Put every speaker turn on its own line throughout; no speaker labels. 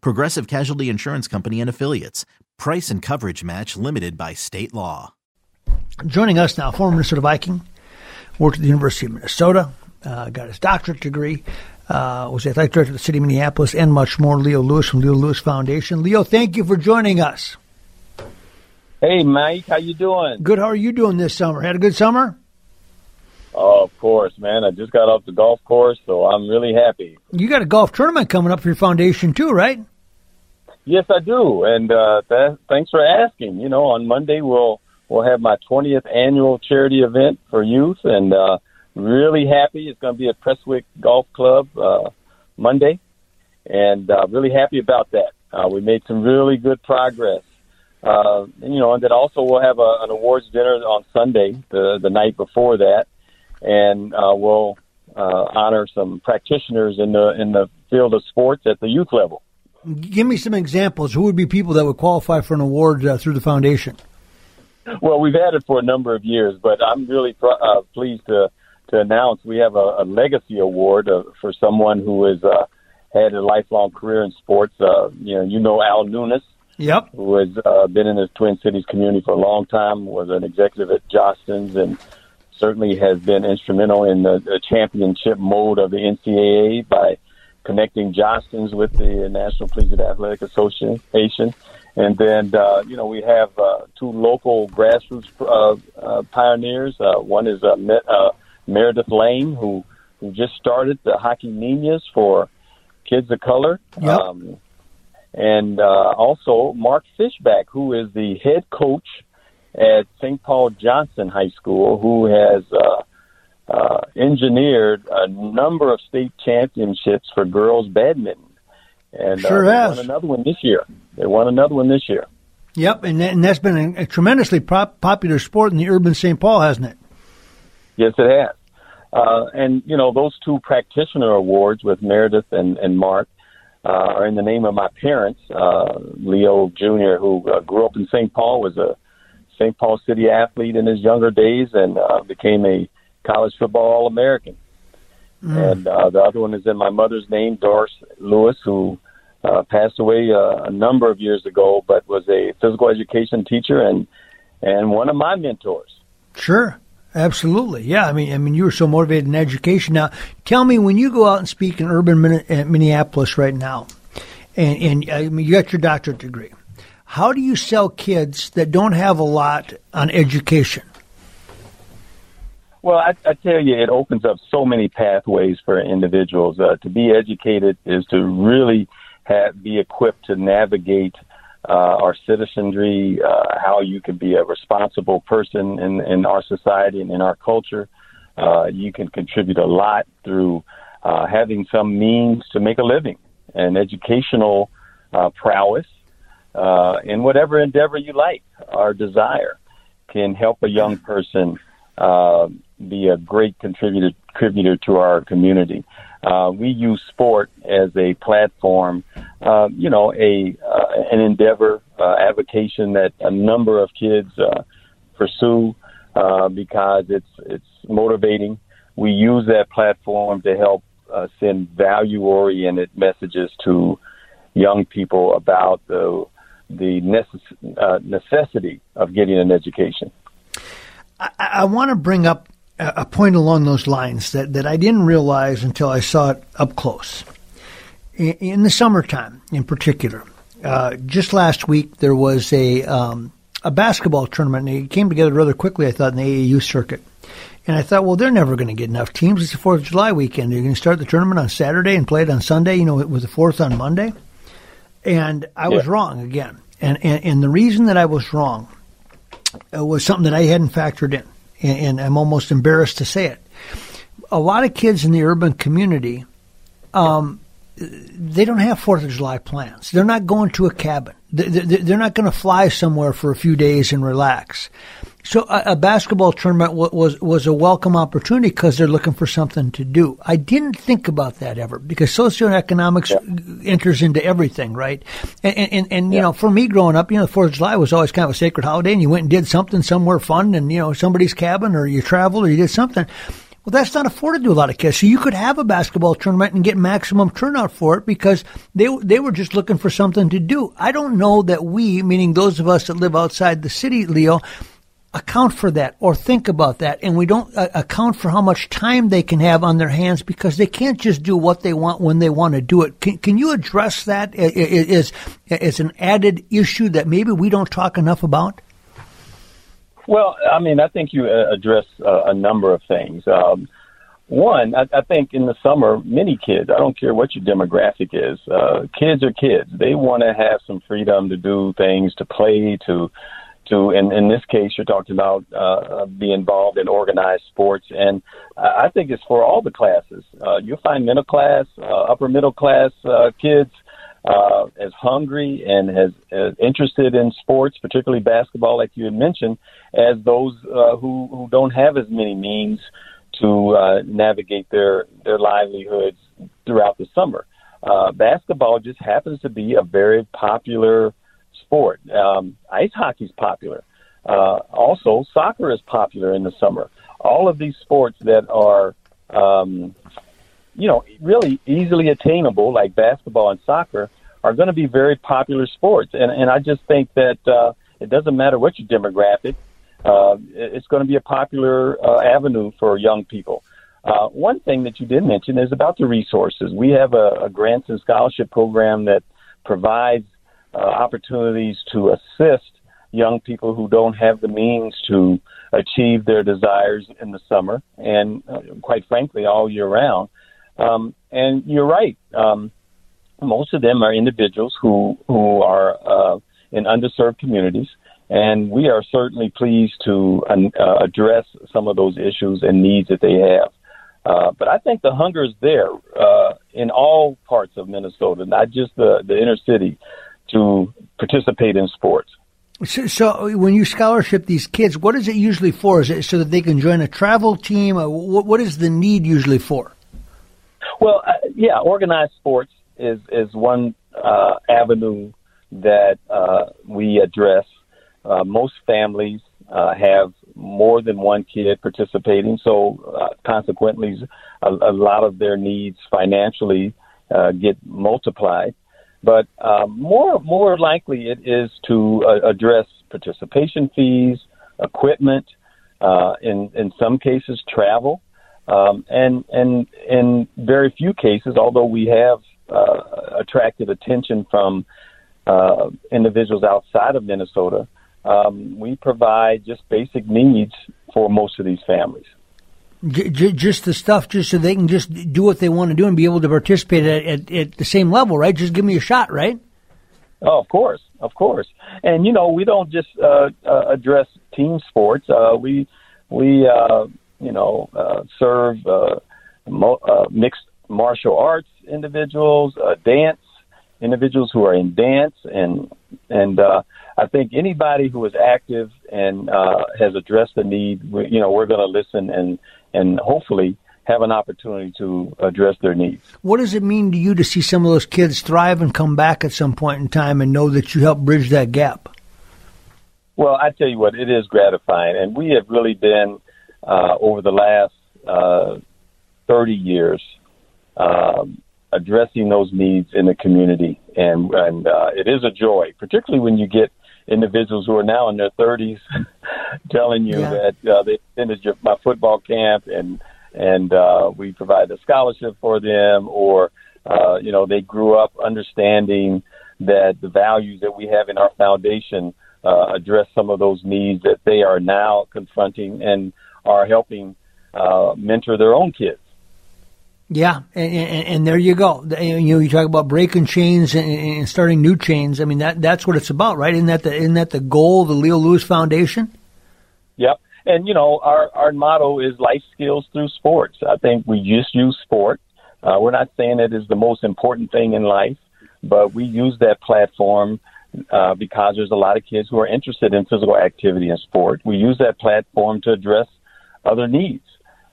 Progressive Casualty Insurance Company and Affiliates. Price and coverage match limited by state law.
Joining us now, former Minnesota Viking, worked at the University of Minnesota, uh, got his doctorate degree, uh, was athletic director of the city of Minneapolis, and much more. Leo Lewis from Leo Lewis Foundation. Leo, thank you for joining us.
Hey, Mike, how you doing?
Good. How are you doing this summer? Had a good summer?
Oh, of course, man. I just got off the golf course, so I'm really happy.
You got a golf tournament coming up for your foundation too, right?
Yes, I do, and uh, th- thanks for asking. You know, on Monday we'll we'll have my 20th annual charity event for youth, and uh, really happy. It's going to be at Prestwick Golf Club uh, Monday, and uh, really happy about that. Uh, we made some really good progress. Uh, and, you know, and then also we'll have a, an awards dinner on Sunday, the the night before that, and uh, we'll uh, honor some practitioners in the in the field of sports at the youth level.
Give me some examples. Who would be people that would qualify for an award uh, through the foundation?
Well, we've had it for a number of years, but I'm really pr- uh, pleased to to announce we have a, a legacy award uh, for someone who has uh, had a lifelong career in sports. Uh, you know, you know Al Nunes.
Yep.
Who has uh, been in the Twin Cities community for a long time, was an executive at Jostens, and certainly has been instrumental in the, the championship mode of the NCAA by connecting Jostens with the National Collegiate Athletic Association. And then, uh, you know, we have uh, two local grassroots uh, uh, pioneers. Uh, one is uh, uh, Meredith Lane, who, who just started the Hockey Ninas for kids of color.
Yep.
Um, and uh, also Mark Fishback, who is the head coach at St. Paul Johnson High School, who has uh, uh, engineered a number of state championships for girls badminton. And
Sure
uh, they
has.
won another one this year. They won another one this year.
Yep, and, that, and that's been a, a tremendously prop, popular sport in the urban St. Paul, hasn't it?
Yes, it has. Uh, and you know those two practitioner awards with Meredith and, and Mark uh, are in the name of my parents. Uh, Leo Jr., who uh, grew up in St. Paul, was a St. Paul City athlete in his younger days and uh, became a college football All American. And uh, the other one is in my mother's name, Doris Lewis, who uh, passed away uh, a number of years ago, but was a physical education teacher and and one of my mentors.
Sure, absolutely. Yeah, I mean, I mean, you were so motivated in education. Now, tell me when you go out and speak in urban uh, Minneapolis right now, and and I mean, you got your doctorate degree. How do you sell kids that don't have a lot on education?
Well, I, I tell you, it opens up so many pathways for individuals. Uh, to be educated is to really have, be equipped to navigate uh, our citizenry, uh, how you can be a responsible person in, in our society and in our culture. Uh, you can contribute a lot through uh, having some means to make a living and educational uh, prowess uh, in whatever endeavor you like or desire can help a young person uh, be a great contributor contributor to our community. Uh, we use sport as a platform, uh, you know, a uh, an endeavor, uh, avocation that a number of kids uh, pursue because it's it's motivating. We use that platform to help send value oriented messages to young people about the the necess- uh, necessity of getting an education.
I, I want to bring up a point along those lines that, that I didn't realize until I saw it up close. In, in the summertime, in particular, uh, just last week there was a um, a basketball tournament, and it came together rather quickly. I thought in the AAU circuit, and I thought, well, they're never going to get enough teams. It's the Fourth of July weekend. They're going to start the tournament on Saturday and play it on Sunday. You know, with the Fourth on Monday, and I was
Yeah.
wrong again. And, and and the reason that I was wrong uh, was something that I hadn't factored in, and, and I'm almost embarrassed to say it. A lot of kids in the urban community um, they don't have Fourth of July plans. They're not going to a cabin. They- they- They're not going to fly somewhere for a few days and relax. So a, a basketball tournament wa- was was a welcome opportunity because they're looking for something to do. I didn't think about that ever because socioeconomics enters into everything, right? And and, and, you know, for me growing up, you know, the Fourth of July was always kind of a sacred holiday, and you went and did something somewhere fun, and you know, somebody's cabin, or you traveled, or you did something. Well, that's not afforded to a lot of kids. So you could have a basketball tournament and get maximum turnout for it because they they were just looking for something to do. I don't know that we, meaning those of us that live outside the city, Leo, account for that or think about that, and we don't uh, account for how much time they can have on their hands because they can't just do what they want when they want to do it. Can, can you address that as as an added issue that maybe we don't talk enough about?
Well, I mean, I think you uh, address uh, a number of things. Um, one, I, I think in the summer, many kids, I don't care what your demographic is, uh, kids are kids. They want to have some freedom to do things, to play, to, to, in, in this case, you're talking about uh, be involved in organized sports. And I I think it's for all the classes. Uh, you'll find middle class, uh, upper middle class uh, kids uh, as hungry and as, as interested in sports, particularly basketball, like you had mentioned, as those uh, who who don't have as many means to uh, navigate their their livelihoods throughout the summer. Uh, basketball just happens to be a very popular sport. Um, ice hockey's popular. Uh, also, soccer is popular in the summer. All of these sports that are um, you know, really easily attainable, like basketball and soccer, are going to be very popular sports. And and I just think that uh, it doesn't matter what your demographic, uh, it's going to be a popular uh, avenue for young people. Uh, one thing that you did mention is about the resources. We have a, a grants and scholarship program that provides uh, opportunities to assist young people who don't have the means to achieve their desires in the summer and, uh, quite frankly, all year round. Um, and you're right. Um, most of them are individuals who who are uh, in underserved communities, and we are certainly pleased to uh, address some of those issues and needs that they have. Uh, but I think the hunger is there uh, in all parts of Minnesota, not just the, the inner city, to participate in sports.
So, so when you scholarship these kids, what is it usually for? Is it so that they can join a travel team? What, what is the need usually for?
Well, uh, yeah, organized sports is is one uh, avenue that uh, we address. Uh, most families uh, have more than one kid participating, so uh, consequently, a, a lot of their needs financially uh, get multiplied. But uh, more more likely, it is to uh, address participation fees, equipment, uh, in in some cases, travel. Um, and and in very few cases, although we have uh, attracted attention from uh, individuals outside of Minnesota, um, we provide just basic needs for most of these families.
J- j- just the stuff, just so they can just do what they want to do and be able to participate at, at, at the same level, right? Just give me a shot, right?
Oh, of course, of course. And you know, we don't just uh, uh, address team sports. Uh, we we uh, you know uh, serve uh, mo- uh, mixed martial arts individuals, uh, dance individuals who are in dance, and and uh, I think anybody who is active and uh, has addressed the need, you know, we're going to listen and and hopefully have an opportunity to address their needs.
What does it mean to you to see some of those kids thrive and come back at some point in time and know that you helped bridge that gap?
Well, I tell you what, it is gratifying, and we have really been uh, over the last uh, 30 years um, addressing those needs in the community, and and uh, it is a joy, particularly when you get individuals who are now in their 30s telling you
Yeah.
that uh, they attended your, my football camp and and uh, we provide a scholarship for them, or uh, you know they grew up understanding that the values that we have in our foundation uh, address some of those needs that they are now confronting and are helping uh, mentor their own kids.
Yeah, and, and, and, there you go. You know, you talk about breaking chains and, and, starting new chains. I mean, that that's what it's about, right? Isn't that the isn't that the goal of the Leo Lewis Foundation?
Yep. And you know, our our motto is life skills through sports. I think we just use sport. Uh, we're not saying it is the most important thing in life, but we use that platform uh, because there's a lot of kids who are interested in physical activity and sport. We use that platform to address other needs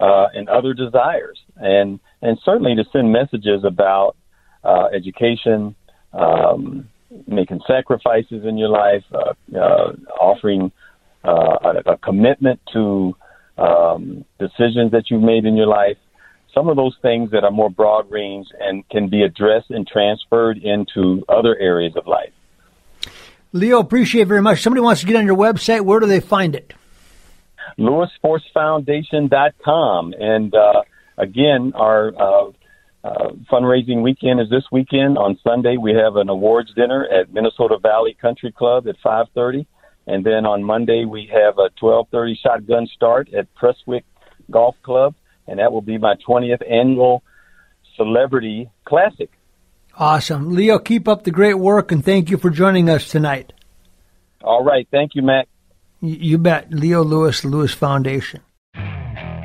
uh, and other desires, and and certainly to send messages about uh, education, um, making sacrifices in your life, uh, uh, offering uh, a, a commitment to um, decisions that you've made in your life. Some of those things that are more broad range and can be addressed and transferred into other areas of life.
Leo, appreciate very much. Somebody wants to get on your website. Where do they find it?
LewisSportsFoundation.com. And uh, again, our uh, uh, fundraising weekend is this weekend. On Sunday, we have an awards dinner at Minnesota Valley Country Club at 5:30, and then on Monday we have a 12:30 shotgun start at Prestwick Golf Club, and that will be my 20th annual Celebrity Classic.
Awesome, Leo. Keep up the great work, and thank you for joining us tonight.
All right, thank you, Matt.
You bet. Leo Lewis, Lewis Foundation.